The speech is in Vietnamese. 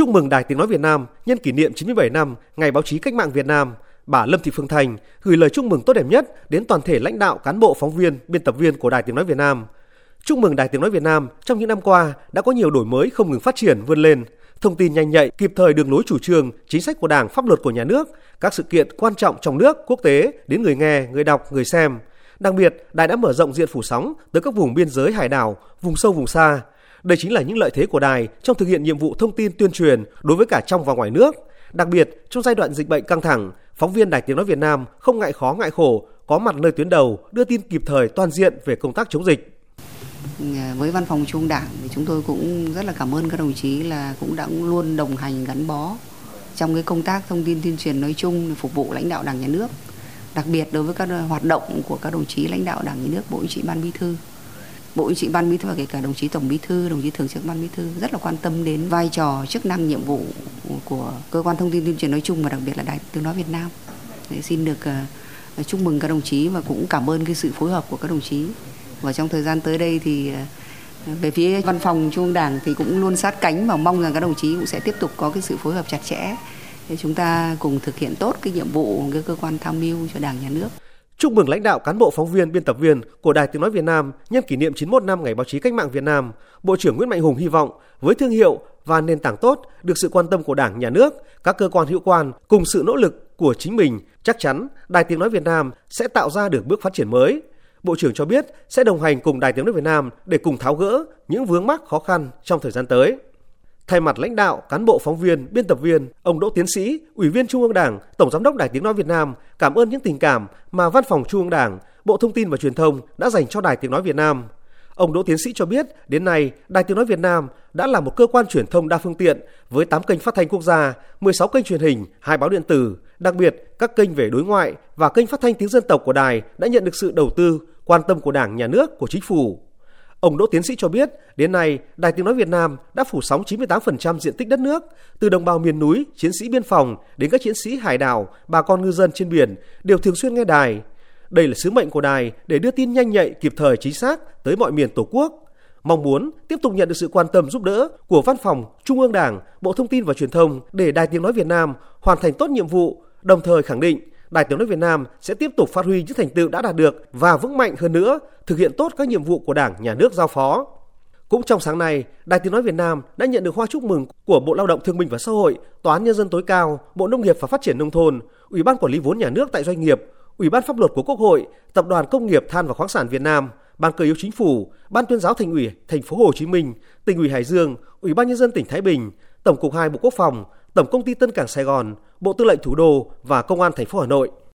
Chúc mừng Đài Tiếng Nói Việt Nam nhân kỷ niệm 97 năm Ngày Báo chí Cách mạng Việt Nam, bà Lâm Thị Phương Thành gửi lời chúc mừng tốt đẹp nhất đến toàn thể lãnh đạo, cán bộ, phóng viên, biên tập viên của Đài Tiếng Nói Việt Nam. Chúc mừng Đài Tiếng Nói Việt Nam trong những năm qua đã có nhiều đổi mới không ngừng phát triển vươn lên, thông tin nhanh nhạy, kịp thời đường lối chủ trương, chính sách của Đảng, pháp luật của nhà nước, các sự kiện quan trọng trong nước, quốc tế đến người nghe, người đọc, người xem. Đặc biệt, đài đã mở rộng diện phủ sóng tới các vùng biên giới hải đảo, vùng sâu vùng xa. Đây chính là những lợi thế của đài trong thực hiện nhiệm vụ thông tin tuyên truyền đối với cả trong và ngoài nước. Đặc biệt, trong giai đoạn dịch bệnh căng thẳng, phóng viên Đài Tiếng nói Việt Nam không ngại khó ngại khổ, có mặt nơi tuyến đầu, đưa tin kịp thời toàn diện về công tác chống dịch. Với văn phòng Trung Đảng thì chúng tôi cũng rất là cảm ơn các đồng chí là cũng đã luôn đồng hành gắn bó trong cái công tác thông tin tuyên truyền nói chung phục vụ lãnh đạo Đảng nhà nước đặc biệt đối với các hoạt động của các đồng chí lãnh đạo đảng nhà nước bộ chính trị ban bí thư bộ chính trị ban bí thư và kể cả đồng chí tổng bí thư đồng chí thường trực ban bí thư rất là quan tâm đến vai trò chức năng nhiệm vụ của cơ quan thông tin tuyên truyền nói chung và đặc biệt là đài tiếng nói việt nam để xin được uh, chúc mừng các đồng chí và cũng cảm ơn cái sự phối hợp của các đồng chí và trong thời gian tới đây thì uh, về phía văn phòng trung ương đảng thì cũng luôn sát cánh và mong rằng các đồng chí cũng sẽ tiếp tục có cái sự phối hợp chặt chẽ để chúng ta cùng thực hiện tốt cái nhiệm vụ cái cơ quan tham mưu cho Đảng nhà nước. Chúc mừng lãnh đạo cán bộ phóng viên biên tập viên của Đài Tiếng nói Việt Nam nhân kỷ niệm 91 năm Ngày báo chí cách mạng Việt Nam, Bộ trưởng Nguyễn Mạnh Hùng hy vọng với thương hiệu và nền tảng tốt, được sự quan tâm của Đảng, Nhà nước, các cơ quan hữu quan cùng sự nỗ lực của chính mình, chắc chắn Đài Tiếng nói Việt Nam sẽ tạo ra được bước phát triển mới. Bộ trưởng cho biết sẽ đồng hành cùng Đài Tiếng nói Việt Nam để cùng tháo gỡ những vướng mắc khó khăn trong thời gian tới. Thay mặt lãnh đạo, cán bộ phóng viên, biên tập viên, ông Đỗ Tiến Sĩ, Ủy viên Trung ương Đảng, Tổng giám đốc Đài Tiếng nói Việt Nam cảm ơn những tình cảm mà Văn phòng Trung ương Đảng, Bộ Thông tin và Truyền thông đã dành cho Đài Tiếng nói Việt Nam. Ông Đỗ Tiến Sĩ cho biết, đến nay, Đài Tiếng nói Việt Nam đã là một cơ quan truyền thông đa phương tiện với 8 kênh phát thanh quốc gia, 16 kênh truyền hình, hai báo điện tử. Đặc biệt, các kênh về đối ngoại và kênh phát thanh tiếng dân tộc của đài đã nhận được sự đầu tư, quan tâm của Đảng, Nhà nước, của Chính phủ. Ông Đỗ Tiến Sĩ cho biết, đến nay, Đài Tiếng Nói Việt Nam đã phủ sóng 98% diện tích đất nước, từ đồng bào miền núi, chiến sĩ biên phòng đến các chiến sĩ hải đảo, bà con ngư dân trên biển đều thường xuyên nghe đài. Đây là sứ mệnh của đài để đưa tin nhanh nhạy, kịp thời, chính xác tới mọi miền Tổ quốc. Mong muốn tiếp tục nhận được sự quan tâm giúp đỡ của Văn phòng Trung ương Đảng, Bộ Thông tin và Truyền thông để Đài Tiếng Nói Việt Nam hoàn thành tốt nhiệm vụ, đồng thời khẳng định Đài Tiếng nói Việt Nam sẽ tiếp tục phát huy những thành tựu đã đạt được và vững mạnh hơn nữa, thực hiện tốt các nhiệm vụ của Đảng, Nhà nước giao phó. Cũng trong sáng nay, Đài Tiếng nói Việt Nam đã nhận được hoa chúc mừng của Bộ Lao động Thương binh và Xã hội, Tòa án nhân dân tối cao, Bộ Nông nghiệp và Phát triển nông thôn, Ủy ban quản lý vốn nhà nước tại doanh nghiệp, Ủy ban pháp luật của Quốc hội, Tập đoàn Công nghiệp Than và Khoáng sản Việt Nam, Ban cơ yếu chính phủ, Ban tuyên giáo Thành ủy Thành phố Hồ Chí Minh, Tỉnh ủy Hải Dương, Ủy ban nhân dân tỉnh Thái Bình, Tổng cục 2 Bộ Quốc phòng, Tổng công ty Tân Cảng Sài Gòn, Bộ Tư lệnh Thủ đô và Công an thành phố Hà Nội.